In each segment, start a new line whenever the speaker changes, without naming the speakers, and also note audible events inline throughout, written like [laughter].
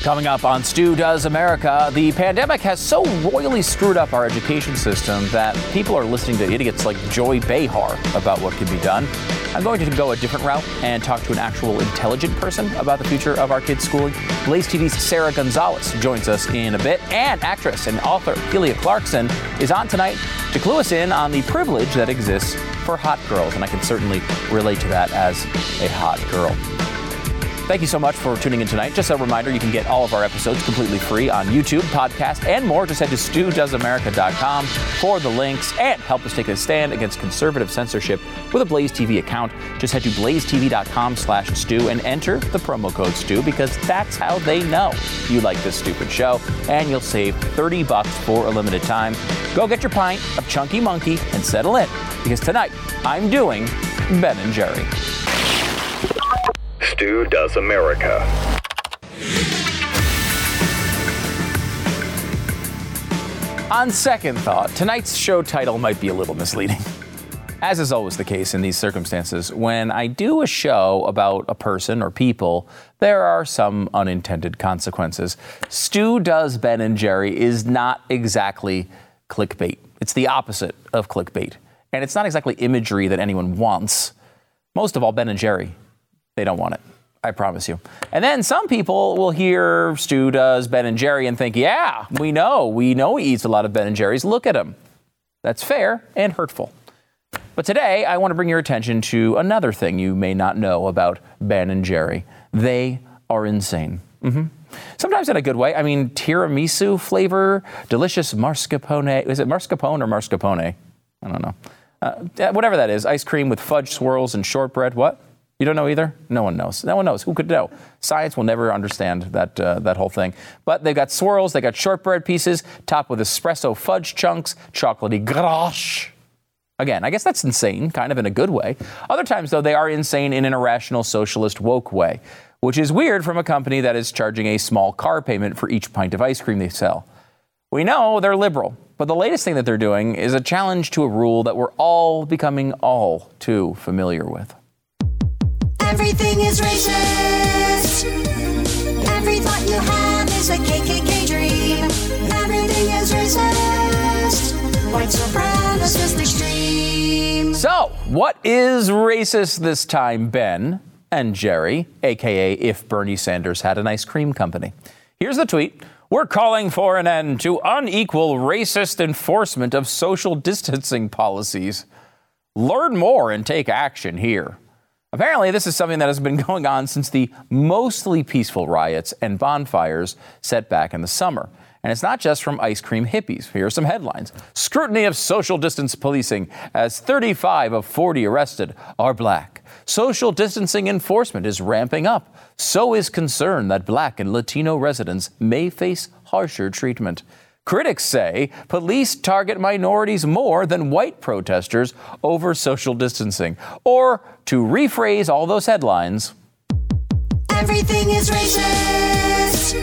Coming up on Stu Does America, the pandemic has so royally screwed up our education system that people are listening to idiots like Joy Behar about what can be done. I'm going to go a different route and talk to an actual intelligent person about the future of our kids' schooling. Blaze TV's Sara Gonzales joins us in a bit, and actress and author Keelia Clarkson is on tonight to clue us in on the privilege that exists for hot girls, and I can certainly relate to that as a hot girl. Thank you so much for tuning in tonight. Just a reminder, you can get all of our episodes completely free on YouTube, podcast, and more. Just head to studoesamerica.com for the links and help us take a stand against conservative censorship with a Blaze TV account. Just head to blazetv.com slash stu and enter the promo code stu because that's how they know you like this stupid show and you'll save 30 bucks for a limited time. Go get your pint of Chunky Monkey and settle in because tonight I'm doing Ben and Jerry.
Stu Does America.
On second thought, tonight's show title might be a little misleading. As is always the case in these circumstances, when I do a show about a person or people, there are some unintended consequences. Stu Does Ben and Jerry is not exactly clickbait. It's the opposite of clickbait. And it's not exactly imagery that anyone wants. Most of all, Ben and Jerry, they don't want it. I promise you. And then some people will hear Stu does Ben and Jerry and think, yeah, we know. We know he eats a lot of Ben and Jerry's. Look at him. That's fair and hurtful. But today, I want to bring your attention to another thing you may not know about Ben and Jerry. They are insane. Mm-hmm. Sometimes in a good way. I mean, tiramisu flavor, delicious mascarpone. Is it mascarpone or mascarpone? I don't know. Uh, whatever that is, ice cream with fudge swirls and shortbread. What? You don't know either? No one knows. No one knows. Who could know? Science will never understand that, uh, that whole thing. But they've got swirls, they got shortbread pieces, topped with espresso fudge chunks, chocolatey ganache. Again, I guess that's insane, kind of in a good way. Other times, though, they are insane in an irrational socialist woke way, which is weird from a company that is charging a small car payment for each pint of ice cream they sell. We know they're liberal, but the latest thing that they're doing is a challenge to a rule that we're all becoming all too familiar with.
Everything is racist. Every thought you have is a KKK dream. Everything is racist. White supremacist extreme.
So, what is racist this time, Ben and Jerry, aka if Bernie Sanders had an ice cream company? Here's the tweet. We're calling for an end to unequal racist enforcement of social distancing policies. Learn more and take action here. Apparently, this is something that has been [laughs] going on since the mostly peaceful riots and bonfires set back in the summer. And it's not just from ice cream hippies. Here are some headlines Scrutiny of social distance policing as 35 of 40 arrested are black. Social distancing enforcement is ramping up. So is concern that black and Latino residents may face harsher treatment. Critics say police target minorities more than white protesters over social distancing. Or, to rephrase all those headlines,
Everything is racist.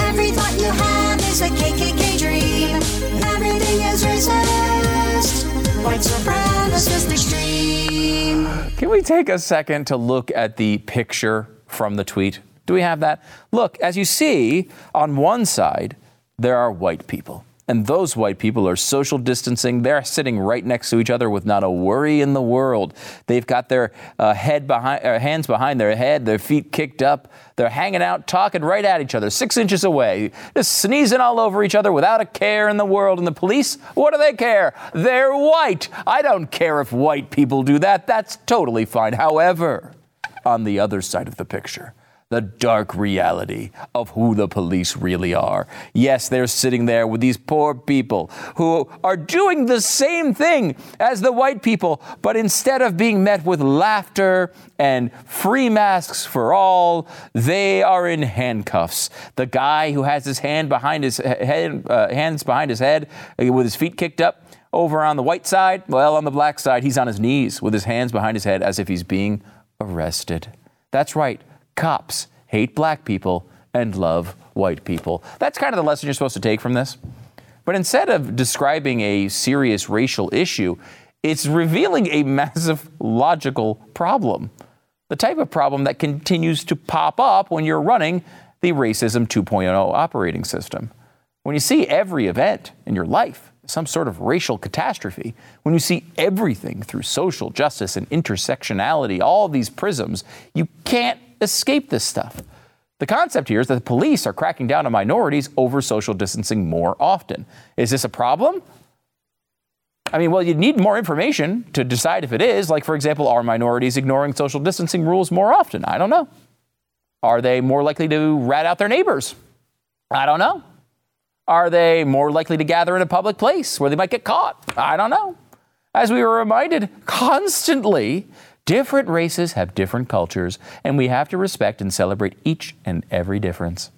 Every thought you have is a KKK dream. Everything is racist. White supremacist extreme.
Can we take a second to look at the picture from the tweet? Do we have that? Look, as you see, on one side, there are white people. And those white people are social distancing. They're sitting right next to each other with not a worry in the world. They've got their uh, head behind, uh, hands behind their head, their feet kicked up. They're hanging out, talking right at each other, six inches away, just sneezing all over each other without a care in the world. And the police, what do they care? They're white. I don't care if white people do that. That's totally fine. However, on the other side of the picture, the dark reality of who the police really are. Yes, they're sitting there with these poor people who are doing the same thing as the white people, but instead of being met with laughter and free masks for all, they are in handcuffs. The guy who has his hand behind his head, uh, hands behind his head, uh, with his feet kicked up, over on the white side, well, on the black side, he's on his knees with his hands behind his head as if he's being arrested. That's right, cops hate black people and love white people. That's kind of the lesson you're supposed to take from this. But instead of describing a serious racial issue, it's revealing a [laughs] massive logical problem. the type of problem that continues to pop up when you're running the Racism 2.0 operating system. When you see every event in your life some sort of racial catastrophe, when you see everything through social justice and intersectionality, all these prisms, you can't escape this stuff. The concept here is that the police are cracking down on minorities over social distancing more often. Is this a problem? I mean, well, you'd need more information to decide if it is. Like, for example, are minorities ignoring social distancing rules more often? I don't know. Are they more likely to rat out their neighbors? I don't know. Are they more likely to gather in a public place where they might get caught? I don't know. As we were reminded constantly, different races have different cultures, and we have to respect and celebrate each and every difference.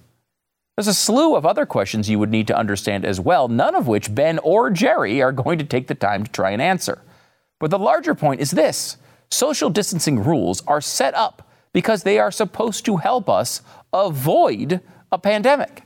There's a slew of other questions you would need to understand as well, none of which Ben or Jerry are going to take the time to try and answer. But the larger point is this social distancing rules are set up because they are supposed to help us avoid a pandemic.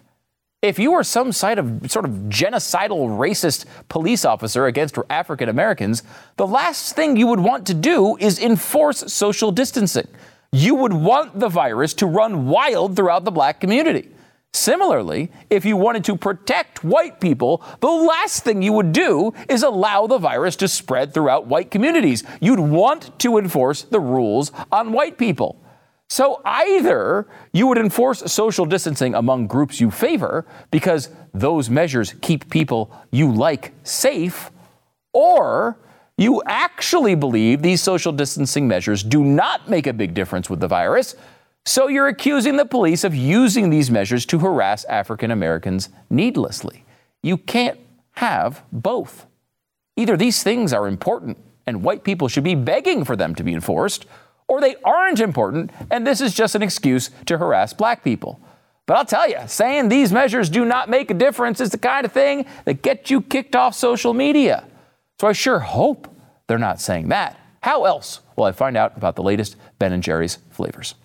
If you were some sort of, sort of genocidal racist police officer against African Americans, the last thing you would want to do is enforce social distancing. You would want the virus to run wild throughout the black community. Similarly, if you wanted to protect white people, the last thing you would do is allow the virus to spread throughout white communities. You'd want to enforce the rules on white people. So either you would enforce social distancing among groups you favor because those measures keep people you like safe, or you actually believe these social distancing measures do not make a big difference with the virus. So you're accusing the police of using these measures to harass African Americans needlessly. You can't have both. Either these things are important and white people should be begging for them to be enforced, or they aren't important, and this is just an excuse to harass black people. But I'll tell you, saying these measures do not make a difference is the kind of thing that gets you kicked off social media. So I sure hope they're not saying that. How else will I find out about the latest Ben and Jerry's flavors?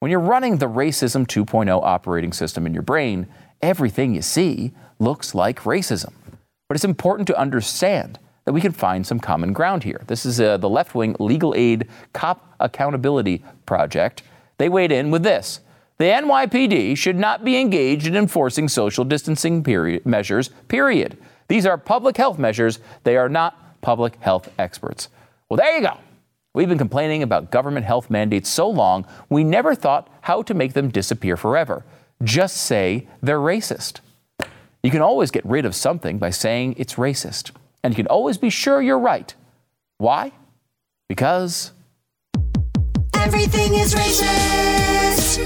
When you're running the Racism 2.0 operating system in your brain, everything you see looks like racism. But it's important to understand that we can find some common ground here. This is uh, the left wing legal aid cop accountability project. They weighed in with this. The NYPD should not be engaged in enforcing social distancing period, measures, period. These are public health measures. They are not public health experts. Well, there you go. We've been complaining about government health mandates so long, we never thought how to make them disappear forever. Just say they're racist. You can always get rid of something by saying it's racist and you can always be sure you're right. Why? Because
everything is racist.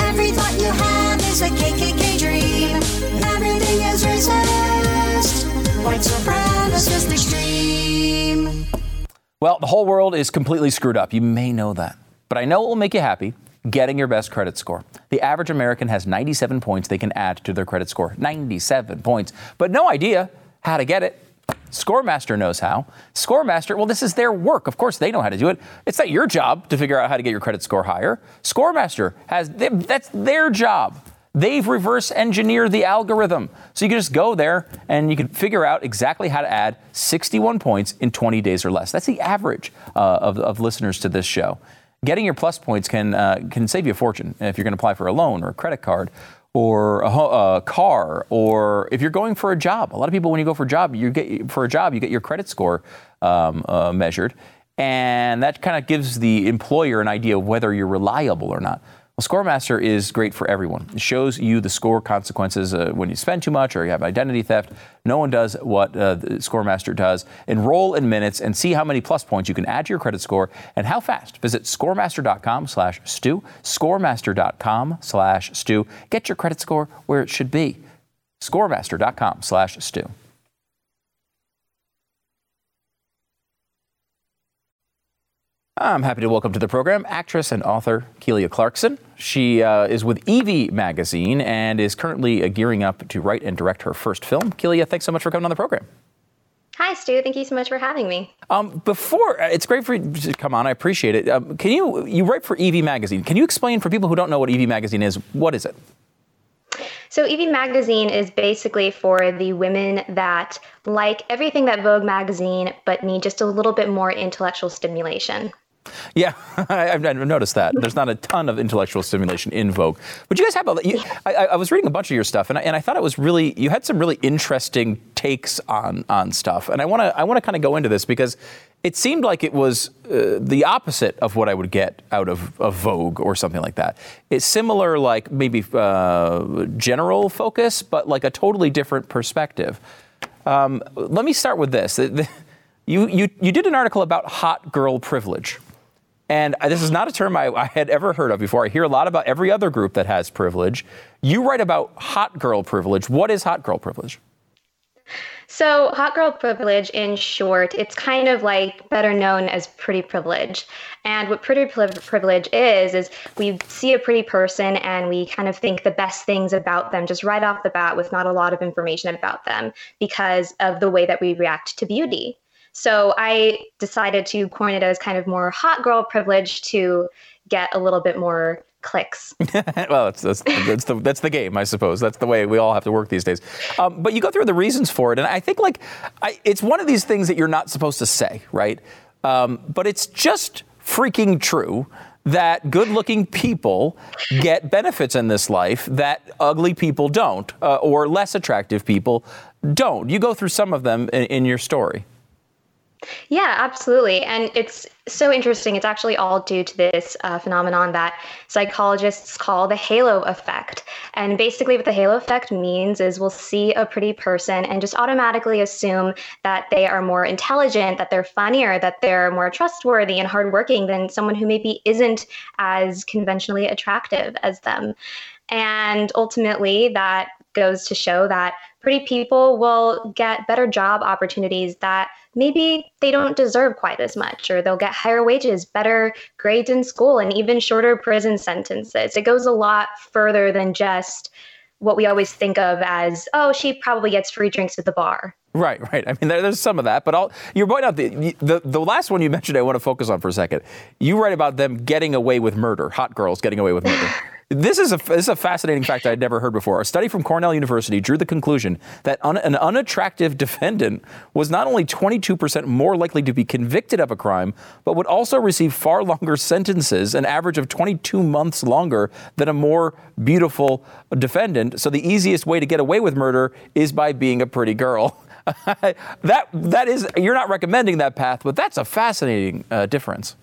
Every thought you have is a KKK dream. Everything is racist. White supremacist extreme.
Well, the whole world is completely screwed up. You may know that. But I know it will make you happy getting your best credit score. The average American has 97 points they can add to their credit score. 97 points. But no idea how to get it. Scoremaster knows how. Scoremaster, well, this is their work. Of course, they know how to do it. It's not your job to figure out how to get your credit score higher. Scoremaster has, that's their job. They've reverse engineered the algorithm. So you can just go there and you can figure out exactly how to add 61 points in 20 days or less. That's the average uh, of, of listeners to this show. Getting your plus points can, uh, can save you a fortune if you're going to apply for a loan or a credit card or a, a, car, or if you're going for a job. A lot of people, when you go for a job, you get for a job, you get your credit score um, uh, measured, and that kind of gives the employer an idea of whether you're reliable or not. Well, Scoremaster is great for everyone. It shows you the score consequences uh, when you spend too much or you have identity theft. No one does what uh, Scoremaster does. Enroll in minutes and see how many plus points you can add to your credit score and how fast. Visit scoremaster.com slash stu, scoremaster.com slash stu. Get your credit score where it should be. scoremaster.com slash stu. I'm happy to welcome to the program actress and author Keelia Clarkson. She uh, is with Evie Magazine and is currently uh, gearing up to write and direct her first film. Keelia, thanks so much for coming on the program.
Hi, Stu. Thank you so much for having me.
Um, before uh, it's great for you to come on. I appreciate it. Um, can you you write for Evie Magazine? Can you explain for people who don't know what Evie Magazine is? What is it?
So, Evie Magazine is basically for the women that like everything that Vogue magazine, but need just a little bit more intellectual stimulation.
Yeah, [laughs] I've noticed that. There's not a ton of intellectual stimulation in Vogue. But you guys have a. You, I, I was reading a bunch of your stuff, and I, and I thought it was really. You had some really interesting takes on on stuff, and I want to I want to kind of go into this because it seemed like it was uh, the opposite of what I would get out of, of Vogue or something like that. It's similar, like maybe uh, general focus, but like a totally different perspective. Um, let me start with this. You, you, you did an article about hot girl privilege. And this is not a term I, I, had ever heard of before. I hear a lot about every other group that has privilege. You write about hot girl privilege. What is hot girl privilege?
So, hot girl privilege, in short, it's kind of like better known as pretty privilege. And what pretty privilege is, is we see a pretty person and we kind of think the best things about them just right off the bat with not a lot of information about them because of the way that we react to beauty. So, I decided to coin it as kind of more hot girl privilege to get a little bit more clicks. [laughs]
well, that's, that's, that's, the, that's the game, I suppose. That's the way we all have to work these days. Um, but you go through the reasons for it, and I think like I, it's one of these things that you're not supposed to say, right? Um, but it's just freaking true that good-looking people get benefits in this life that ugly people don't, uh, or less attractive people don't. You go through some of them in, in your story.
Yeah, absolutely. And it's so interesting. It's actually all due to this uh, phenomenon that psychologists call the halo effect. And basically, what the halo effect means is we'll see a pretty person and just automatically assume that they are more intelligent, that they're funnier, that they're more trustworthy and hardworking than someone who maybe isn't as conventionally attractive as them. And ultimately, that goes to show that pretty people will get better job opportunities that maybe they don't deserve quite as much, or they'll get higher wages, better grades in school, and even shorter prison sentences. It goes a lot further than just what we always think of as, oh, she probably gets free drinks at the bar.
Right, right. I mean, there, there's some of that, but I'll, you're pointing out the, the the last one you mentioned. I want to focus on for a second. You write about them getting away with murder, hot girls getting away with murder. [laughs] This is, a, this is a fascinating fact I'd never heard before. A study from Cornell University drew the conclusion that un, an unattractive defendant was not only 22% more likely to be convicted of a crime, but would also receive far longer sentences, an average of 22 months longer than a more beautiful defendant. So the easiest way to get away with murder is by being a pretty girl. [laughs] that that is you're not recommending that path, but that's a fascinating uh, difference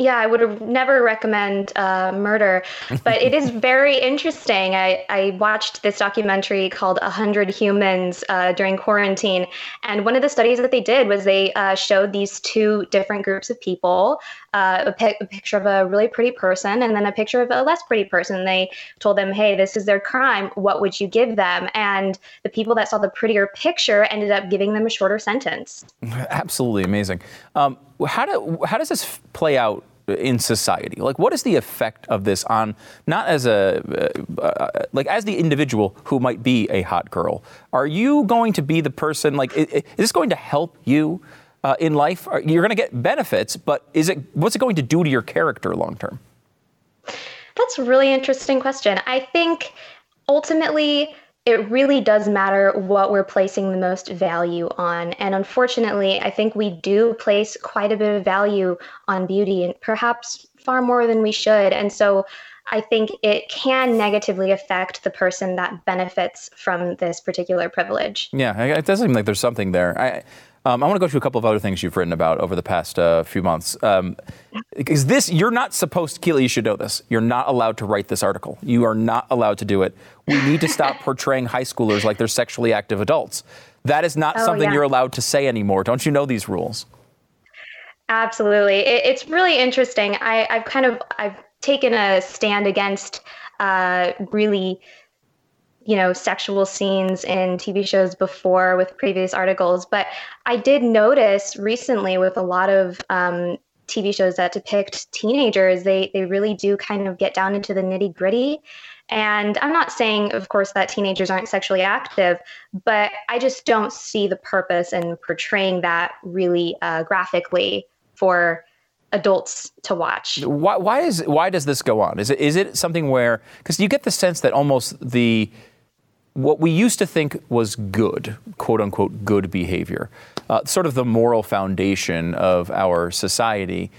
yeah, I would never recommend uh, murder, [laughs] but it is very interesting. I, I watched this documentary called 100 Humans uh, during quarantine. And one of the studies that they did was they uh, showed these two different groups of people uh, a, pic- a, picture of a really pretty person and then a picture of a less pretty person. They told them, hey, this is their crime. What would you give them? And the people that saw the prettier picture ended up giving them a shorter sentence. [laughs]
Absolutely amazing. Um, how, do, how does this play out in society? Like, what is the effect of this on not as a uh, uh, like as the individual who might be a hot girl? Are you going to be the person? Like, is, is this going to help you uh, in life? You're going to get benefits, but is it what's it going to do to your character long term?
That's a really interesting question. I think ultimately it really does matter what we're placing the most value on. And unfortunately, I think we do place quite a bit of value on beauty and perhaps far more than we should. And so I think it can negatively affect the person that benefits from this particular privilege.
Yeah, it does seem like there's something there. I, um, I want to go through a couple of other things you've written about over the past uh, few months. Um, is this you're not supposed to, Keely? You should know this. You're not allowed to write this article. You are not allowed to do it. We need to stop [laughs] portraying high schoolers like they're sexually active adults. That is not oh, something yeah. you're allowed to say anymore. Don't you know these rules?
Absolutely, it, it's really interesting. I, I've kind of I've taken a stand against uh, really you know sexual scenes in TV shows before with previous articles, but I did notice recently with a lot of um, TV shows that depict teenagers, they they really do kind of get down into the nitty gritty. And I'm not saying, of course, that teenagers aren't sexually active, but I just don't see the purpose in portraying that really uh, graphically for adults to watch.
Why, why is why does this go on? Is it is it something where because you get the sense that almost the what we used to think was good, quote unquote, good behavior, uh, sort of the moral foundation of our society,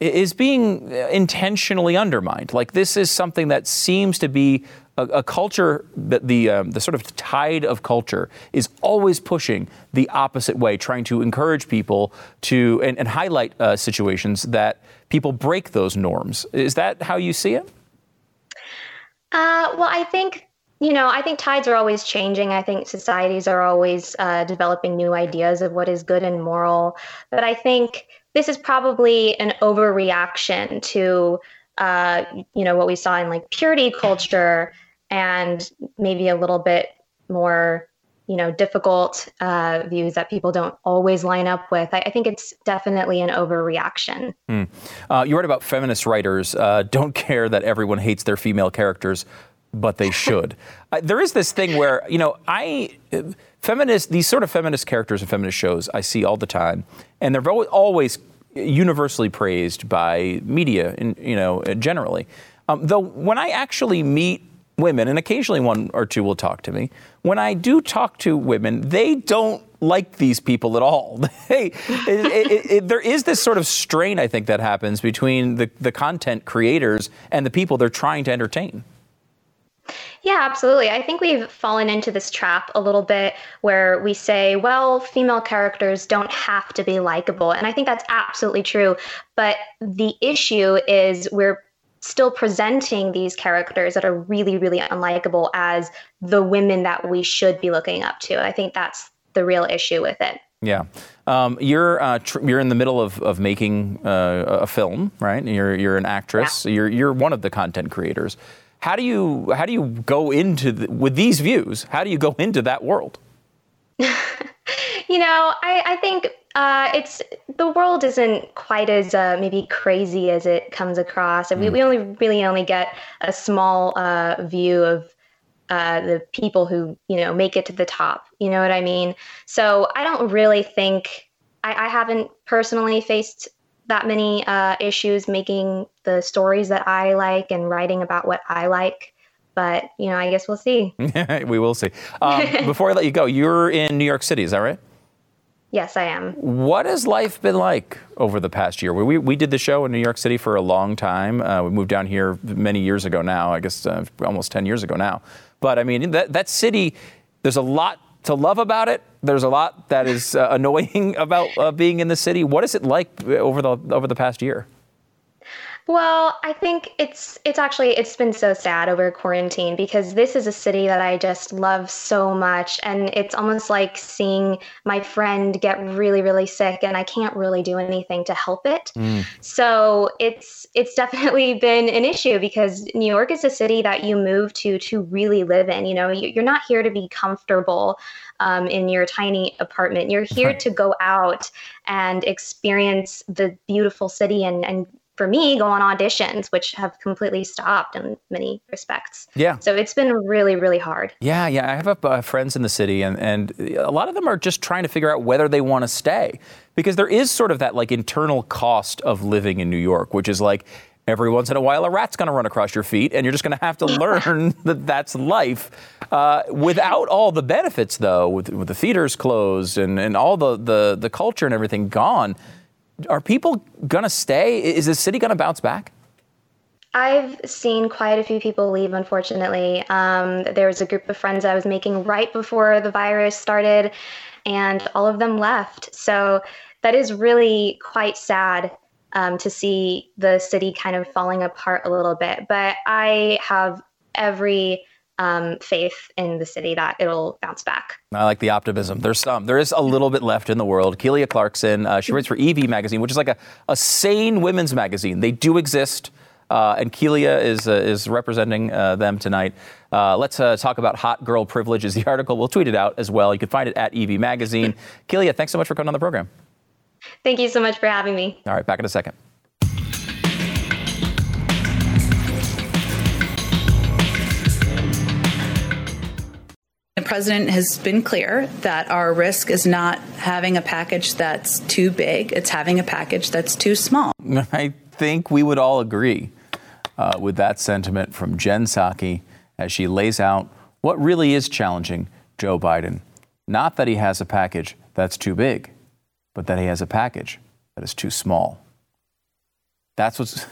is being intentionally undermined. Like this is something that seems to be a, a culture that the um, the sort of tide of culture is always pushing the opposite way, trying to encourage people to and, and highlight uh, situations that people break those norms. Is that how you see it?
Uh, well, I think you know, I think tides are always changing. I think societies are always uh, developing new ideas of what is good and moral. But I think this is probably an overreaction to, uh, you know, what we saw in like purity culture and maybe a little bit more, you know, difficult uh, views that people don't always line up with. I, I think it's definitely an overreaction.
Mm. You write about feminist writers uh, don't [laughs] care that everyone hates their female characters but they should. uh, there is this thing where, you know, I, feminist, these sort of feminist characters in feminist shows I see all the time, and they're always universally praised by media, in, you know, generally. Um, though when I actually meet women, and occasionally one or two will talk to me, when I do talk to women, they don't like these people at all. [laughs] It, it, it, there is this sort of strain, I think, that happens between the, the content creators and the people they're trying to entertain.
Yeah, absolutely. I think we've fallen into this trap a little bit where we say, well, female characters don't have to be likable. And I think that's absolutely true. But the issue is we're still presenting these characters that are really, really unlikable as the women that we should be looking up to. I think that's the real issue with it.
Yeah, um, you're uh, tr- you're in the middle of, of making uh, a film, right? You're you're an actress. Yeah. You're you're one of the content creators. How do you how do you go into the, with these views? How do you go into that world? [laughs]
you know, I, I think uh, it's the world isn't quite as uh, maybe crazy as it comes across. Mm. We, we only really only get a small uh, view of uh, the people who you know make it to the top. You know what I mean? So I don't really think I, I haven't personally faced that many uh, issues making the stories that I like and writing about what I like. But, you know, I guess we'll see. [laughs]
we will see. Um, [laughs] before I let you go, you're in New York City, is that right?
Yes, I am.
What has life been like over the past year? We, we did the show in New York City for a long time. Uh, we moved down here many years ago now, I guess uh, almost 10 years ago now. But I mean, that, that city, there's a lot to love about it. There's a lot that is uh, annoying [laughs] about uh, being in the city. What is it like over the over the past year?
Well, I think it's it's actually it's been so sad over quarantine because this is a city that I just love so much and it's almost like seeing my friend get really really sick and I can't really do anything to help it. Mm. So, it's it's [laughs] definitely been an issue because New York is a city that you move to to really live in, you know, you're not here to be comfortable um, in your tiny apartment. You're here to go out and experience the beautiful city and, and for me, go on auditions, which have completely stopped in many respects.
Yeah.
So it's been really, really hard.
Yeah, yeah. I have uh, friends in the city, and, and a lot of them are just trying to figure out whether they want to stay because there is sort of that like internal cost of living in New York, which is like every once in a while a rat's going to run across your feet, and you're just going to have to [laughs] learn that that's life. Uh, without all the benefits, though, with, with the theaters closed and, and all the, the, the culture and everything gone are people going to stay? Is the city going to bounce back?
I've seen quite a few people leave, unfortunately. Um, there was a group of friends I was making right before the virus started, and all of them left. So that is really quite sad um, to see the city kind of falling apart a little bit. But I have every um, faith in the city that it'll bounce back.
I like the optimism. There's some. There is a little bit left in the world. Keelia Clarkson, uh, she writes for Evie Magazine, which is like a, a sane women's magazine. They do exist. Uh, and Keelia is, uh, is representing uh, them tonight. Uh, let's uh, talk about hot girl privilege is the [laughs] article. We'll tweet it out as well. You can find it at Evie Magazine. Keelia, thanks so much for coming on the program.
Thank you so much for having me.
All right, back in a second.
President has been clear that our risk is not having a package that's too big, it's having a package that's too small. [laughs]
I think we would all agree uh, with that sentiment from Jen Psaki as she lays out what really is challenging Joe Biden. Not that he has a package that's too big, but that he has a package that is too small. That's what's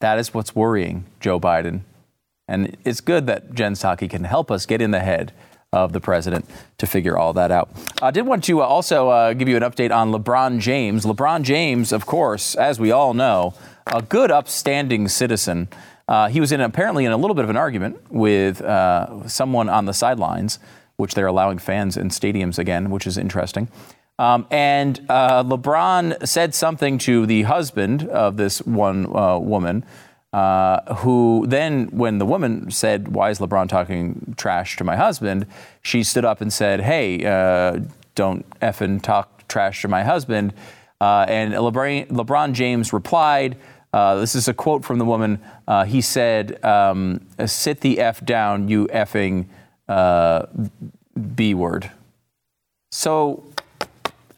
that is what's worrying Joe Biden. And it's good that Jen Psaki can help us get in the head of the president to figure all that out. I did want to uh, also uh, give you an update on LeBron James. LeBron James, of course, as we all know, a good, upstanding citizen. Uh, he was in apparently in a little bit of an argument with uh, someone on the sidelines, which they're allowing fans in stadiums again, which is interesting. Um, and uh, LeBron said something to the husband of this one uh, woman, uh, who then, when the woman said, Why is LeBron talking trash to my husband? she stood up and said, Hey, uh, don't effing talk trash to my husband. Uh, and LeBron, LeBron James replied, uh, this is a quote from the woman. Uh, he said, um, "Sit the f down, you effing uh, b word." So,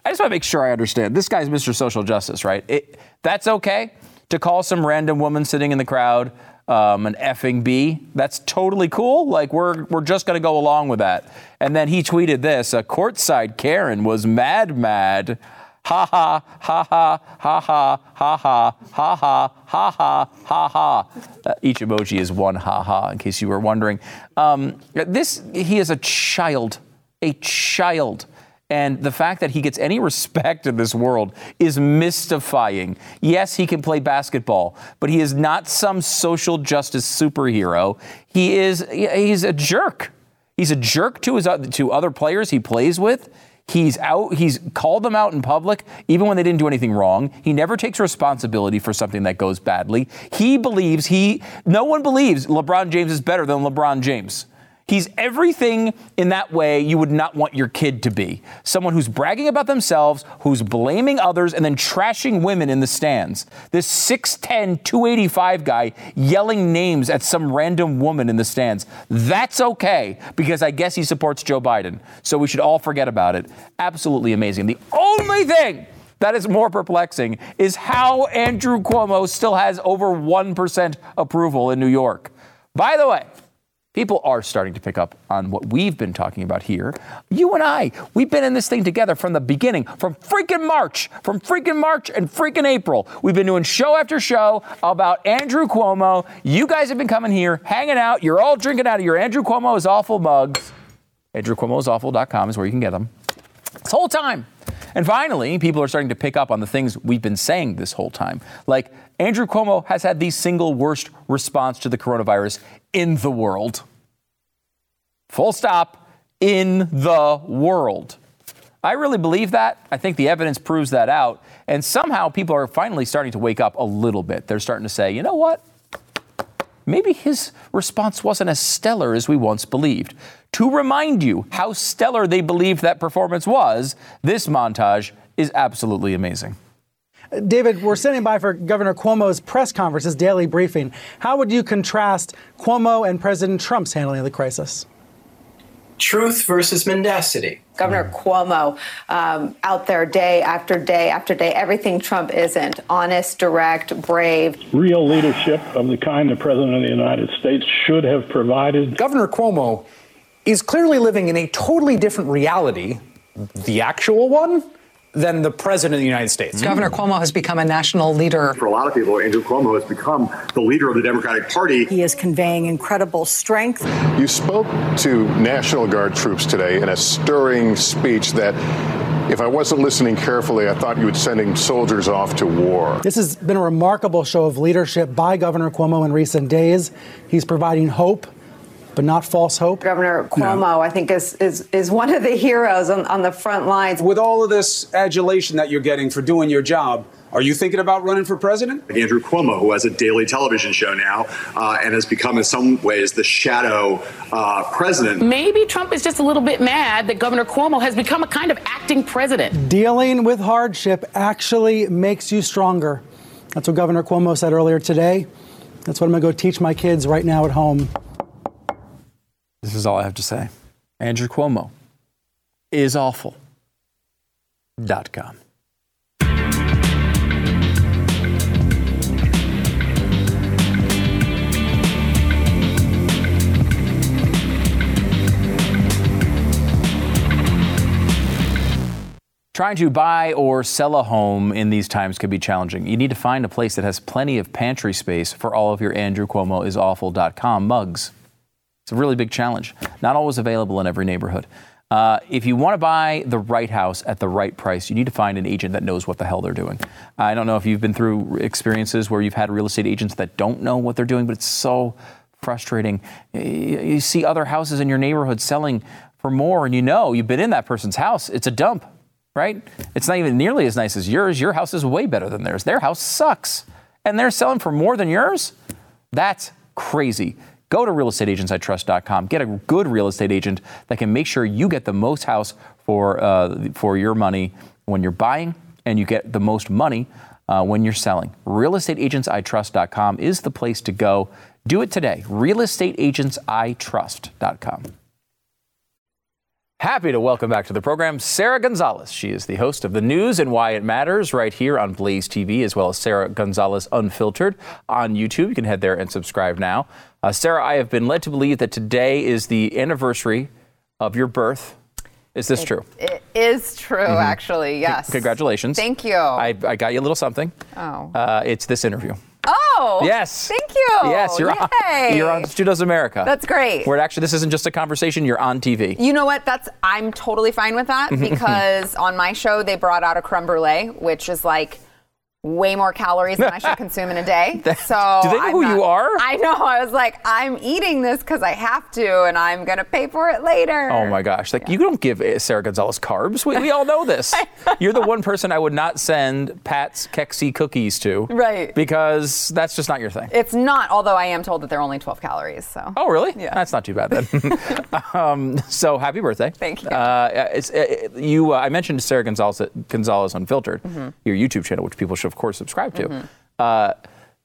I just want to make sure I understand. This guy's Mr. Social Justice, right? It, that's okay to call some random woman sitting in the crowd um, an effing b. That's totally cool. Like we're we're just to go along with that. And then he tweeted this: "A courtside Karen was mad, mad." Ha ha ha ha ha ha ha ha ha ha ha ha ha ha. Uh, each emoji is one ha ha, in case you were wondering. Um, this he is a child, a child. And the fact that he gets any respect in this world is mystifying. Yes, he can play basketball, but he is not some social justice superhero. He is he's a jerk. He's a jerk to his to other players he plays with. He's out. He's called them out in public, even when they didn't do anything wrong. He never takes responsibility for something that goes badly. He believes he. No one believes LeBron James is better than LeBron James. He's everything in that way you would not want your kid to be. Someone who's bragging about themselves, who's blaming others, and then trashing women in the stands. This 6'10, 285 guy yelling names at some random woman in the stands. That's okay because I guess he supports Joe Biden. So we should all forget about it. Absolutely amazing. The only thing that is more perplexing is how Andrew Cuomo still has over 1% approval in New York. By the way, People are starting to pick up on what we've been talking about here. You and I, we've been in this thing together from the beginning, from freaking March, from freaking March and freaking April. We've been doing show after show about Andrew Cuomo. You guys have been coming here, hanging out. You're all drinking out of your Andrew Cuomo is awful mugs. AndrewCuomoisawful.com is where you can get them. This whole time. And finally, people are starting to pick up on the things we've been saying this whole time. Like, Andrew Cuomo has had the single worst response to the coronavirus in the world. Full stop, in the world. I really believe that. I think the evidence proves that out. And somehow people are finally starting to wake up a little bit. They're starting to say, you know what? Maybe his response wasn't as stellar as we once believed. To remind you how stellar they believed that performance was, this montage is absolutely amazing.
David, we're standing by for Governor Cuomo's press conference, his daily briefing. How would you contrast Cuomo and President Trump's handling of the crisis?
Truth versus mendacity.
Governor Cuomo um, out there day after day after day, everything Trump isn't honest, direct, brave.
Real leadership of the kind the President of the United States should have provided.
Governor Cuomo is clearly living in a totally different reality, the actual one, than the president of the United States. Mm.
Governor Cuomo has become a national leader.
For a lot of people, Andrew Cuomo has become the leader of the Democratic Party.
He is conveying incredible strength.
You spoke to National Guard troops today in a stirring speech that if I wasn't listening carefully, I thought you were sending soldiers off to war.
This has been a remarkable show of leadership by Governor Cuomo in recent days. He's providing hope but not false hope.
Governor Cuomo, no. I think, is, is, is one of the [laughs] heroes on, on the front lines.
With all of this adulation that you're getting for doing your job, are you thinking about running for president?
Andrew Cuomo, who has a daily television show now uh, and has become, in some ways, the shadow uh, president.
Maybe Trump is just a little bit mad that Governor Cuomo has become a kind of acting president.
Dealing with hardship actually makes you stronger. That's what Governor Cuomo said earlier today. That's what I'm going to go teach my kids right now at home.
This is all I have to say. Andrew Cuomo is awful. Dot com. Trying to buy or sell a home in these times can be challenging. You need to find a place that has plenty of pantry space for all of your Andrew Cuomo is awful.com mugs. It's a really big challenge. Not always available in every neighborhood. Uh, if you want to buy the right house at the right price, you need to find an agent that knows what the hell they're doing. I don't know if you've been through experiences where you've had real estate agents that don't know what they're doing, but it's so frustrating. You see other houses in your neighborhood selling for more, and you know you've been in that person's house. It's a dump, right? It's not even nearly as nice as yours. Your house is way better than theirs. Their house sucks, and they're selling for more than yours. That's crazy. Go to realestateagentsitrust.com. Get a good real estate agent that can make sure you get the most house for uh, for your money when you're buying, and you get the most money uh, when you're selling. Realestateagentsitrust.com is the place to go. Do it today. Realestateagentsitrust.com. Happy to welcome back to the program Sara Gonzales. She is the host of the news and why it matters right here on Blaze TV, as well as Sara Gonzales Unfiltered on YouTube. You can head there and subscribe now. Uh, Sara, I have been led to believe that today is the anniversary of your birth. Is this true?
It is true,
Mhm.
actually. Yes.
Congratulations.
Thank you.
I, I got you a little something.
Oh.
Uh, it's this interview.
Oh.
Yes.
Thank you.
Yes, you're
Yay.
on. You're on Stu Does America.
That's great.
Where actually this isn't just a conversation. You're on TV.
You know what? That's I'm totally fine with that mm-hmm, mm-hmm. because on my show they brought out a creme brulee, which is like way more calories than I should [laughs] consume in a day. [laughs] So
Do they know
I'm
who you are?
I know. I was like, I'm eating this because I have to, and I'm gonna pay for it later.
Oh my gosh! Like you don't give uh, Sara Gonzales carbs. We, we all know this. [laughs] You're the one person I would not send Pat's Kexi cookies to.
Right.
Because that's just not your thing.
It's not, although I am told that they're only 12 calories. So.
Oh, really? Yeah. That's not too bad then. um, so happy birthday.
Thank you.
Uh, it's, uh, you uh, I mentioned Sara Gonzales, Gonzales Unfiltered,
Mhm.
your YouTube channel, which people should, of course, subscribe to.
Mhm.
Uh,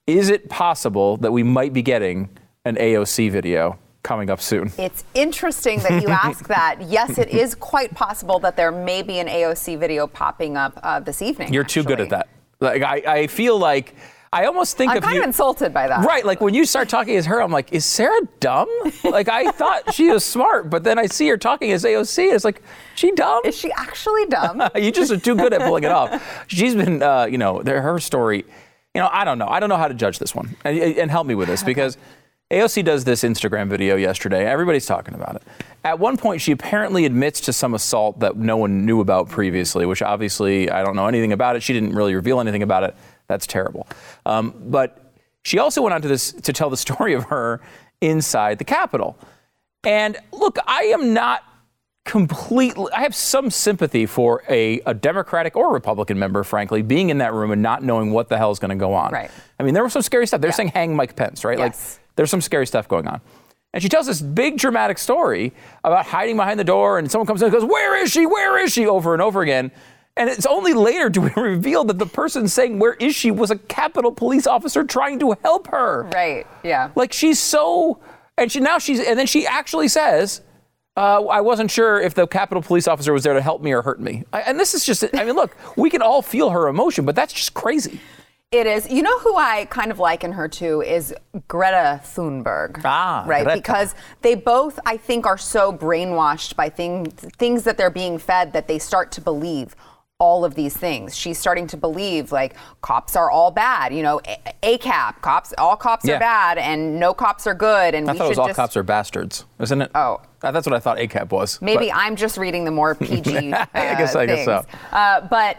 is it possible that we might be getting an AOC video coming up soon?
It's interesting that you ask [laughs] that. Yes, it is quite possible that there may be an AOC video popping up uh, this evening.
You're too good at that. Like I, I feel like I almost think
I'm
of
kind
you.
of insulted by that.
Right, like when you start talking as her, I'm like, is Sara dumb? Like I thought she was smart, but then I see her talking as AOC, and it's like, she dumb?
Is she actually dumb? [laughs]
you just are too good at pulling it off. She's been, uh, you know, her story. You know, I don't know. I don't know how to judge this one, and, and help me with this because AOC does this Instagram video yesterday. Everybody's talking about it. At one point, she apparently admits to some assault that no one knew about previously, which obviously I don't know anything about it. She didn't really reveal anything about it. That's terrible. Um, but she also went on to this to tell the [laughs] story of her inside the Capitol. And look, I am not completely I have some sympathy for a, a Democratic or Republican member, frankly, being in that room and not knowing what the hell is going to go on. Right. I mean, there was some scary stuff. They're saying hang Mike Pence, right? Like there's some scary stuff going on. And she tells this big dramatic story about hiding behind the door, and someone comes in and goes, Where is she? Where is she? over and over again. And it's only later do we [laughs] reveal that the person saying, Where is she? was a Capitol police officer trying to help her.
Right. Yeah.
Like she's so, and she now she's, and then she actually says, uh, I wasn't sure if the Capitol police officer was there to help me or hurt me. I, and this is just, I mean, look, we can all feel her emotion, but that's just crazy.
It is. You know who I kind of liken her to is Greta Thunberg.
Ah,
right.
Greta.
Because they both, I think, are so brainwashed by things things that they're being fed that they start to believe all of these things. She's starting to believe like cops are all bad. You know, A- ACAB cops, all cops
Yeah.
are bad, and no cops are good, and
I
we
thought it was all
just.
cops are bastards, isn't it?
Oh.
That's what I thought ACAB was.
Maybe
but-
I'm just reading the more PG. [laughs] uh,
I guess- I guess so.
Uh, but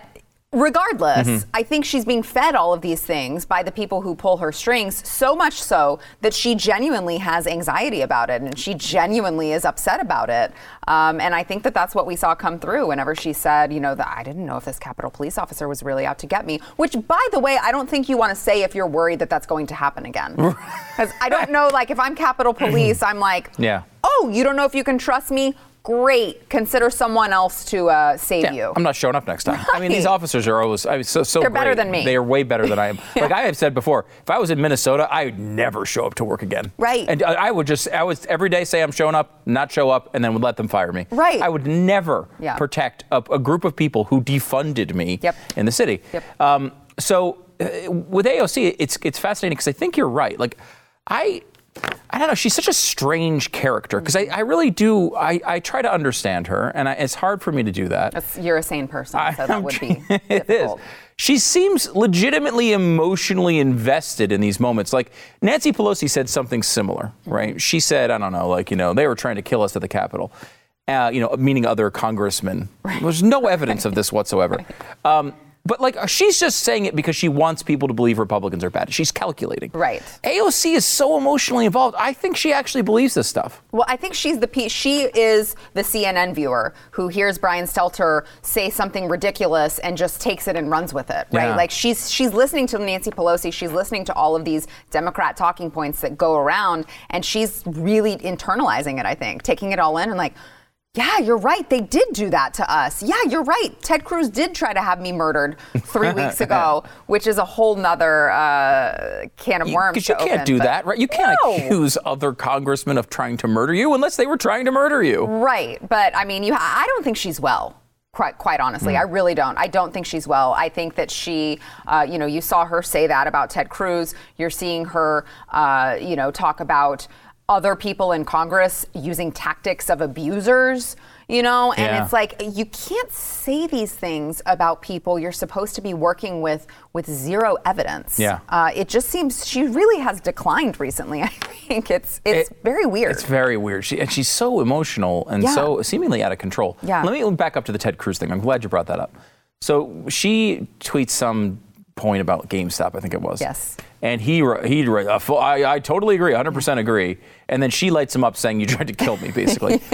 regardless,
Mhm.
I think she's being fed all of these things by the people who pull her strings. So much so that she genuinely has anxiety about it, and she genuinely is upset about it. Um, and I think that that's what we saw come through whenever she said, you know, that I didn't know if this Capitol police officer was really out to get me. Which, by the way, I don't think you want to say if you're worried that that's going to happen again. Because I don't know, like if I'm Capitol [clears throat] Police, I'm like,
Yeah.
oh, you don't know if you can trust me? Great. Consider someone else to uh, save
Yeah,
you.
I'm not showing up next time. I mean, these officers are always I mean, so so.
They're better than me.
They are way better than I am. [laughs] Like I have said before, if I was in Minnesota, I would never show up to work again.
Right.
And I I would just I would every day say I'm showing up, not show up, and then would let them fire me.
Right.
I would never
Yeah.
protect a, a group of people who defunded me
Yep.
in the city.
Yep.
Um, so uh, with AOC, it's it's fascinating because I think you're right. Like I I don't know. She's such a strange character because I, I really do. I, I try to understand her, and I, it's hard for me to do that.
That's- You're a sane person, so that would be. [laughs] [laughs]
it is. She seems legitimately emotionally invested in these moments. Like Nancy Pelosi said something similar, right? She said, I don't know, like, you know, they were trying to kill us at the Capitol, uh, you know, meaning other congressmen. There's no evidence of this [laughs] whatsoever. Um, but like, she's just saying it because she wants people to believe Republicans are bad. She's calculating.
Right.
AOC is so emotionally involved. I think she actually believes this stuff.
Well, I think she's the pe- she is the CNN viewer who hears Brian Stelter say something ridiculous and just takes it and runs with it, right?
Yeah.
Like she's she's listening to Nancy Pelosi, she's listening to all of these Democrat talking points that go around, and she's really internalizing it. I think taking it all in and like. Yeah, you're right. They did do that to us. Yeah, you're right. Ted Cruz did try to have me murdered three weeks [laughs] ago, which is a whole nother uh, can of worms.
Because you
to
can't
open,
do that, right? You can't
No.
accuse other congressmen of trying to murder you unless they were trying to murder you.
Right, but I mean, you. I don't think she's well. Quite, quite honestly,
Hmm.
I really don't. I don't think she's well. I think that she, uh, you know, you saw her say that about Ted Cruz. You're seeing her, uh, you know, talk about other people in Congress using tactics of abusers. You know, and
Yeah.
it's like you can't say these things about people you're supposed to be working with with zero evidence.
Yeah.
uh, it just seems she really has declined recently. [laughs] I think it's it's very weird.
It's very weird. She, and she's so emotional and
Yeah.
so seemingly out of control.
Yeah.
Let me back up to the Ted Cruz thing. I'm glad you brought that up. So she tweets some point about GameStop, I think it was.
Yes.
And he he uh, full- I, I totally agree, 100% agree. And then she lights him up saying you tried to kill me, basically. [laughs]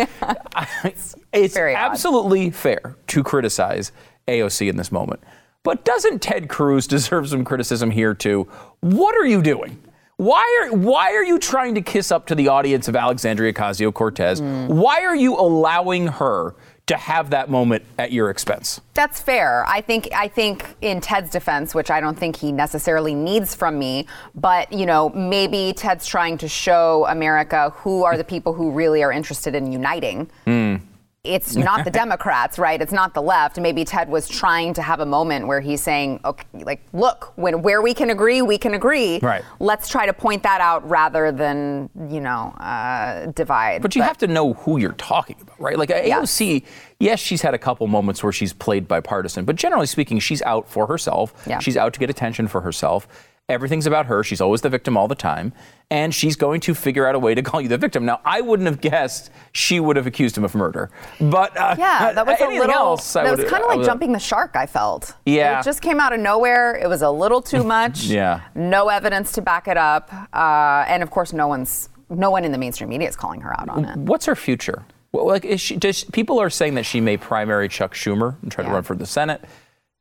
it's absolutely fair to criticize AOC in this moment. But doesn't Ted Cruz deserve some criticism here too? What are you doing? Why are why are you trying to kiss up to the audience of Alexandria Ocasio Cortez? Why are you allowing her to have that moment at your expense?
That's fair. I think I think in Ted's defense, which I don't think he necessarily needs from me, but you know, maybe Ted's trying to show America who are the people who really are interested in uniting. Hmm. It's not the [laughs] Democrats, right? It's not the left. Maybe Ted was trying to have a moment where he's saying, "Okay, like, look, when where we can agree, we can agree.
Right.
Let's try to point that out rather than, you know, uh, divide."
But you have to know who you're talking about, right? Like AOC, yes, she's had a couple moments where she's played bipartisan, but generally speaking, she's out for herself.
Yeah.
She's out to get attention for herself. Everything's about her. She's always the victim all the time. And she's going to figure out a way to call you the victim. Now, I wouldn't have guessed she would have accused him of murder. But uh,
Yeah, that was a little.
else, I
that was kind of like jumping the shark. I felt.
Yeah.
it just came out of nowhere. It was a little too [laughs] much.
Yeah.
no evidence to back it up, uh, and of course, no one's no one in the mainstream media is calling her out on it.
What's her future? Well, like, is she, does, people are saying that she may primary Chuck Schumer and try to run for the Senate.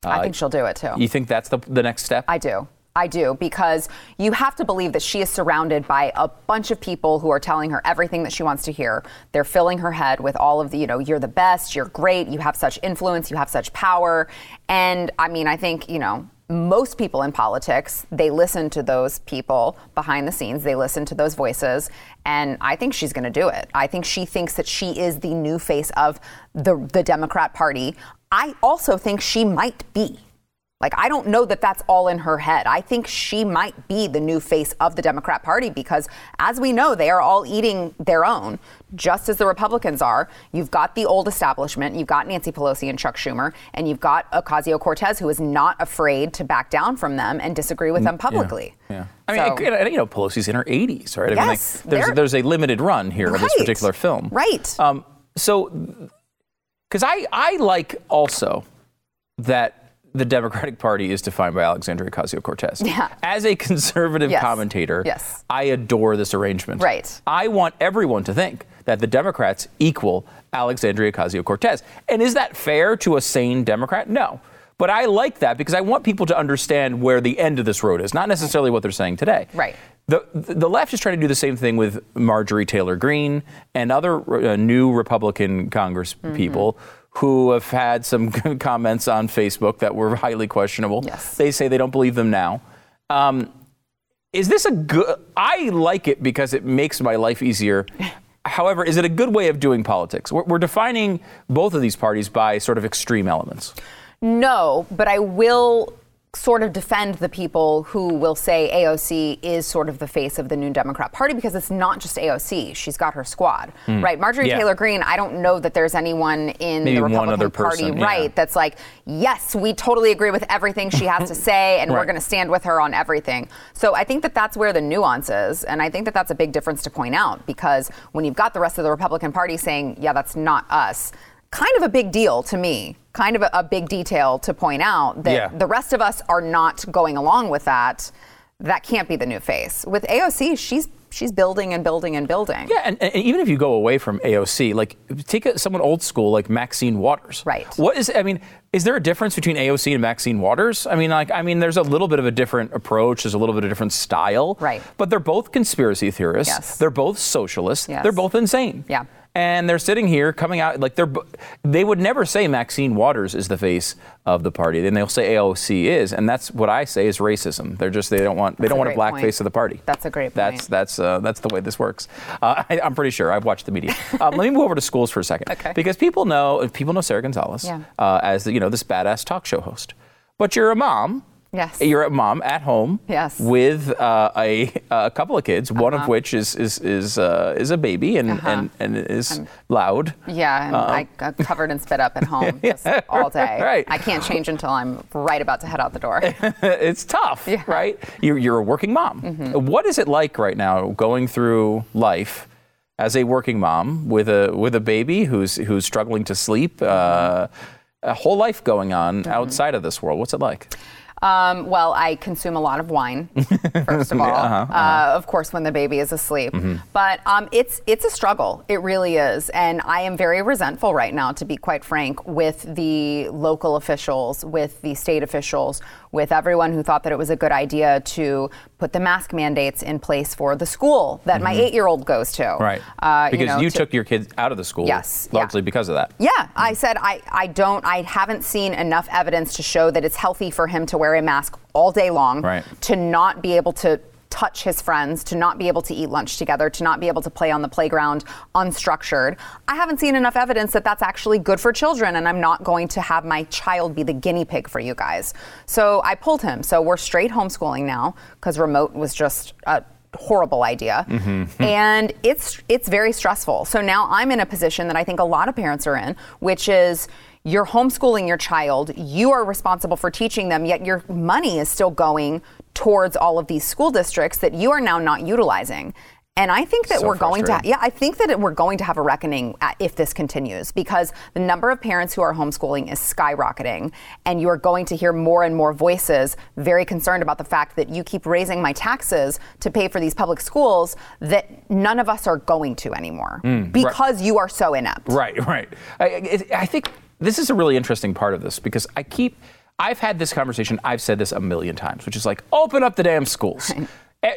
I
Uh,
think she'll do it too.
You think that's the, the next step?
I do. I do because you have to believe that she is surrounded by a bunch of people who are telling her everything that she wants to hear. They're filling her head with all of the, you know, you're the best, you're great, you have such influence, you have such power. And I mean, I think, you know, most people in politics, they listen to those people behind the scenes. They listen to those voices. And I think she's going to do it. I think she thinks that she is the new face of the, the Democrat Party. I also think she might be. Like, I don't know that that's all in her head. I think she might be the new face of the Democrat Party because, as we know, they are all eating their own, just as the Republicans are. You've got the old establishment, you've got Nancy Pelosi and Chuck Schumer, and you've got Ocasio Cortez, who is not afraid to back down from them and disagree with them publicly.
Yeah. I mean,
So-
you know, Pelosi's in her 80s, right? I mean,
Yes,
like, there's, there's a limited run here of this particular film.
Right.
Um, so, because I, I like also that the Democratic Party is defined by Alexandria Ocasio Cortez.
Yeah.
As a conservative
Yes.
commentator,
Yes.
I adore this arrangement.
Right.
I want everyone to think that the Democrats equal Alexandria Ocasio Cortez. And is that fair to a sane Democrat? No. But I like that because I want people to understand where the end of this road is, not necessarily what they're saying today.
Right.
The, the left is trying to do the same thing with Marjorie Taylor Greene and other uh, new Republican Congress
Mm-hmm.
people who have had some [laughs] comments on Facebook that were highly questionable.
Yes.
They say they don't believe them now. Um, is this a good? I like it because it makes my life easier. [laughs] However, is it a good way of doing politics? We're, we're defining both of these parties by sort of extreme elements.
No, but I will sort of defend the people who will say AOC is sort of the face of the new Democrat Party because it's not just AOC. She's got her squad,
Hmm.
right? Marjorie
Yeah.
Taylor Greene, I don't know that there's anyone in
Maybe
the Republican Party,
yeah.
right, that's like, yes, we totally agree with everything she has to [laughs] say and we're going to stand with her on everything. So I think that that's where the nuance is. And I think that that's a big difference to point out because when you've got the rest of the Republican Party saying, yeah, that's not us, kind of a big deal to me, kind of a, a big detail to point out that
Yeah.
the rest of us are not going along with that. That can't be the new face. With AOC, she's she's building and building and building.
Yeah, and, and even if you go away from AOC, like take a, someone old school like Maxine Waters.
Right.
What is? I mean, is there a difference between AOC and Maxine Waters? I mean, like, I mean, there's a little bit of a different approach. There's a little bit of a different style.
Right.
But they're both conspiracy theorists.
Yes.
They're both socialists.
Yes.
They're both insane.
Yeah.
And they're sitting here coming out like they're they would never say Maxine Waters is the face of the party. Then they'll say AOC is, and that's what I say is racism. They're just they don't want they
That's
don't
a
want a black
point.
face of the party.
That's a great
That's
point.
that's uh, that's the way this works. Uh, I, I'm pretty sure. I've watched the media. Um, [laughs] let me move over to schools for a second,
Okay.
because people know people know Sara Gonzales
Yeah.
uh, as the, you know this badass talk show host, but you're a mom.
Yes.
You're a mom at home.
Yes.
With uh, a, a couple of kids, one of
Uh-huh.
which is is is uh, is a baby and
Uh-huh.
and, and is loud.
Yeah, and
Uh-oh.
I got covered in spit up at home [laughs] just all day. [laughs]
Right.
I can't change until I'm right about to head out the door. [laughs]
it's tough, right? You're, you're a working mom.
Mm-hmm.
What is it like right now going through life as a working mom with a with a baby who's who's struggling to sleep? Uh, a whole life going on
Mm-hmm.
outside of this world. What's it like?
Um, well, I consume a lot of wine, [laughs] first of all.
Uh-huh,
Uh, of course, when the baby is asleep.
Mhm.
But um, it's it's a struggle. It really is, and I am very resentful right now, to be quite frank, with the local officials, with the state officials, with everyone who thought that it was a good idea to put the mask mandates in place for the school that my
Mhm.
eight-year-old goes to.
Right.
Uh,
because you,
know, to-
took your kids out of the school.
Yes, yeah.
Largely because of that.
Yeah, I said I, I don't I haven't seen enough evidence to show that it's healthy for him to wear a mask all day long,
Right.
to not be able to touch his friends, to not be able to eat lunch together, to not be able to play on the playground unstructured. I haven't seen enough evidence that that's actually good for children and I'm not going to have my child be the guinea pig for you guys. So I pulled him. So we're straight homeschooling now because remote was just a horrible idea mm-hmm. and it's it's very stressful. So now I'm in a position that I think a lot of parents are in, which is you're homeschooling your child, you are responsible for teaching them, yet your money is still going towards all of these school districts that you are now not utilizing. And I think that
So
we're going to, yeah, I think that it- we're going to have a reckoning at, if this continues because the number of parents who are homeschooling is skyrocketing. And you are going to hear more and more voices very concerned about the fact that you keep raising my taxes to pay for these public schools that none of us are going to anymore
Mm, right.
because you are so inept.
Right, right. I, I think this is a really interesting part of this because I keep, I've had this conversation, I've said this a million times, which is like, open up the damn schools. Eh,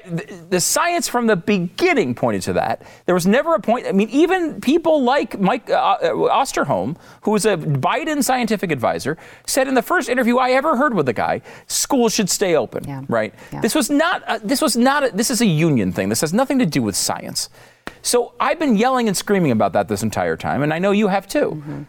The, science from the beginning pointed to that. There was never a point. I mean, even people like Mike uh, uh, Osterholm, who is a Biden scientific advisor, said in the first interview I ever heard with the guy, schools should stay open. Right. This was not. Uh, this was not. A, this is a union thing. This has nothing to do with science. So I've been yelling and screaming about that this entire time, and I know you have too.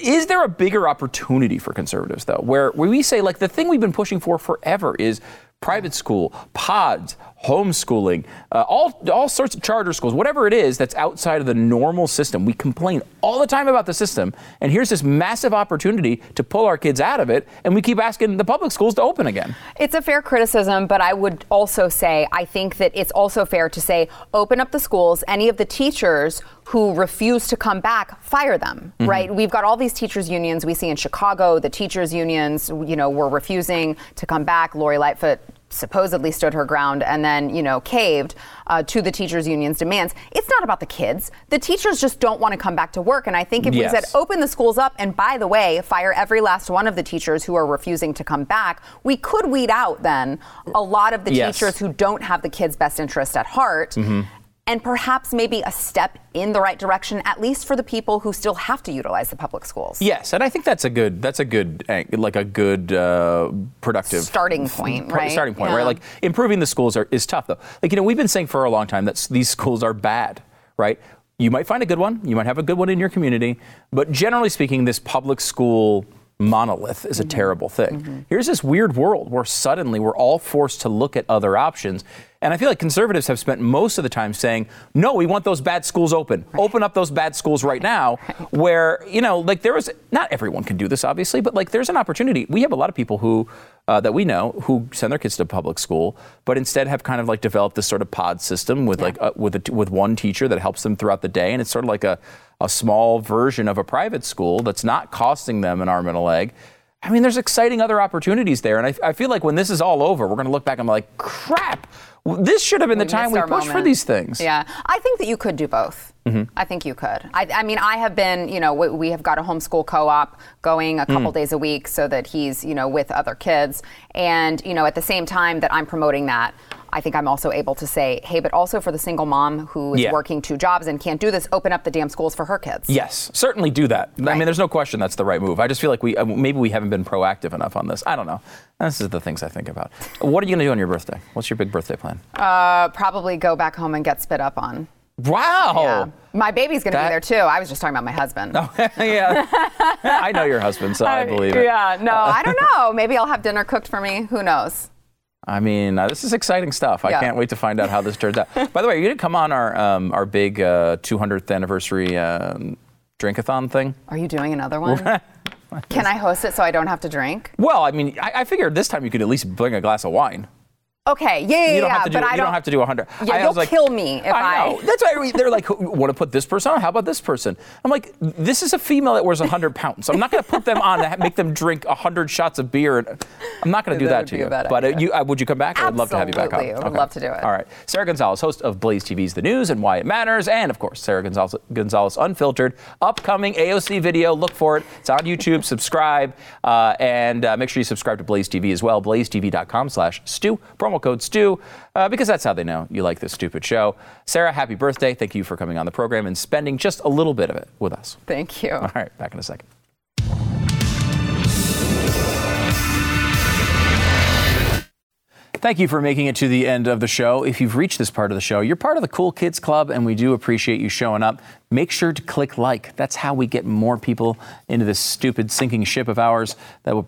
Is there a bigger opportunity for conservatives, though, where, where we say, like, the thing we've been pushing for forever is private school, pods, homeschooling, uh, all, all sorts of charter schools, whatever it is that's outside of the normal system? We complain all the time about the system, and here's this massive opportunity to pull our kids out of it, and we keep asking the public schools to open again.
It's a fair criticism, but I would also say I think that it's also fair to say open up the schools. Any of the teachers who refuse to come back, fire them.
Mhm.
Right? We've got all these teachers unions. We see in Chicago the teachers unions, you know, were refusing to come back. Lori Lightfoot supposedly stood her ground and then you know caved uh, to the teachers unions demands it's not about the kids the teachers just don't want to come back to work and i think if
Yes.
we said open the schools up and by the way fire every last one of the teachers who are refusing to come back we could weed out then a lot of the
Yes.
teachers who don't have the kids best interest at heart
Mm-hmm.
And perhaps maybe a step in the right direction at least for the people who still have to utilize the public schools
Yes, and I think that's a good that's a good eh, like a good uh, productive
Starting point, right?
Starting point,
Yeah.
right? Like improving the schools are, is tough though. Like you know we've been saying for a long time that these schools are bad, right? You might find a good one, you might have a good one in your community, but generally speaking, this public school monolith is a terrible thing. Here's this weird world where suddenly we're all forced to look at other options. And I feel like conservatives have spent most of the time saying, no, we want those bad schools open. Open up those bad schools right now, [laughs] where, you know, like there was, not everyone can do this, obviously, but like there's an opportunity. We have a lot of people who, uh, that we know who send their kids to public school, but instead have kind of like developed this sort of pod system with like, uh, with, a, with one teacher that helps them throughout the day. And it's sort of like a, a small version of a private school that's not costing them an arm and a leg. I mean, there's exciting other opportunities there. And I, I feel like when this is all over, we're going to look back and be like, crap, this should have been the time we pushed for these things.
Yeah, I think that you could do both.
Mhm.
I think you could. I, I mean, I have been, you know, we, we have got a homeschool co-op going a couple
Mm.
days a week so that he's, you know, with other kids. And, you know, at the same time that I'm promoting that, I think I'm also able to say, hey, but also for the single mom who is
Yeah.
working two jobs and can't do this, open up the damn schools for her kids.
Yes, certainly do that. I mean, there's no question that's the right move. I just feel like we uh, maybe we haven't been proactive enough on this. I don't know. This is the things I think about. What are you going to do on your birthday? What's your big birthday plan?
Uh, probably go back home and get spit up on.
Wow.
Yeah. My baby's going to be there too. I was just talking about my husband.
Oh, [laughs] yeah. I know your husband, so I believe it.
Yeah, no, I don't [laughs] know. Maybe I'll have dinner cooked for me. Who knows?
I mean, uh, this is exciting stuff. I
Yeah.
can't wait to find out how this turns out. [laughs] By the way, you didn't come on our um, our big uh, 200th anniversary um, drinkathon thing.
Are you doing another one? Can I host it so I don't have to drink?
Well, I mean, I, I figured this time you could at least bring a glass of wine.
Okay, yeah, yeah,
you don't
yeah,
have to do.
but I
you
don't,
have to do 100.
Yeah,
I
you'll
like,
kill me if I.
know. That's why they're like, want to put this person on? How about this person? I'm like, this is a female that weighs 100 pounds. I'm not going to put them on to make them drink 100 shots of beer. And I'm not going to do
That
that, to you. but uh, you, uh, would you come back? I would love to have you back on.
Absolutely, I would love to do it.
All right. Sara Gonzales, host of Blaze TV's The News and Why It Matters, and of course, Sara Gonzales, Gonzales Unfiltered, upcoming AOC video. Look for it. It's on YouTube. Subscribe, uh, and uh, make sure you subscribe to Blaze TV as well. BlazeTV.com/slash Stu. Promo code Stu, uh, because that's how they know you like this stupid show. Sara, happy birthday! Thank you for coming on the program and spending just a little bit of it with us.
Thank you.
All right, back in a second. Thank you for making it to the end of the show. If you've reached this part of the show, you're part of the Cool Kids Club, and we do appreciate you showing up. Make sure to click like. That's how we get more people into this stupid sinking ship of ours. That will.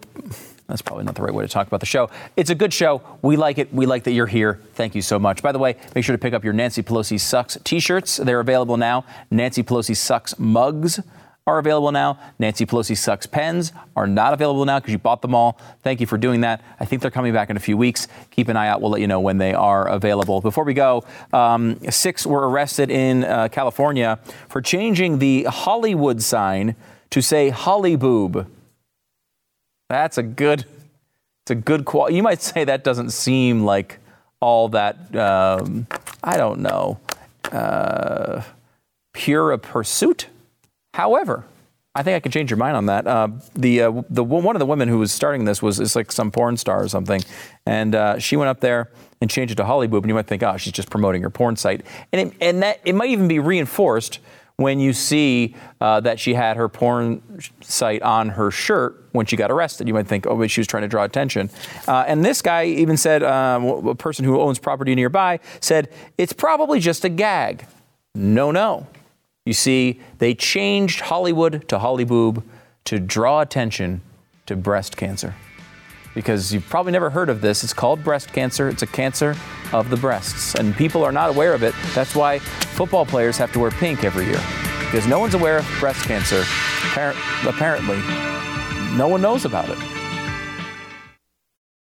That's probably not the right way to talk about the show. It's a good show. We like it. We like that you're here. Thank you so much. By the way, make sure to pick up your Nancy Pelosi Sucks t shirts. They're available now. Nancy Pelosi Sucks mugs are available now. Nancy Pelosi Sucks pens are not available now because you bought them all. Thank you for doing that. I think they're coming back in a few weeks. Keep an eye out. We'll let you know when they are available. Before we go, um, six were arrested in uh, California for changing the Hollywood sign to say Hollyboob. That's a good. It's a good quality. You might say that doesn't seem like all that. Um, I don't know. Uh, pure a pursuit. However, I think I can change your mind on that. Uh, the uh, the one of the women who was starting this was is like some porn star or something, and uh, she went up there and changed it to Hollyboob, and you might think, oh, she's just promoting her porn site, and it, and that it might even be reinforced when you see uh, that she had her porn site on her shirt when she got arrested. You might think, oh, but she was trying to draw attention. Uh, and this guy even said, um, a person who owns property nearby said, it's probably just a gag. No, no. You see, they changed Hollywood to Hollyboob to draw attention to breast cancer. Because you've probably never heard of this. It's called breast cancer. It's a cancer of the breasts. And people are not aware of it. That's why football players have to wear pink every year. Because no one's aware of breast cancer. Appar- Apparently, no one knows about it.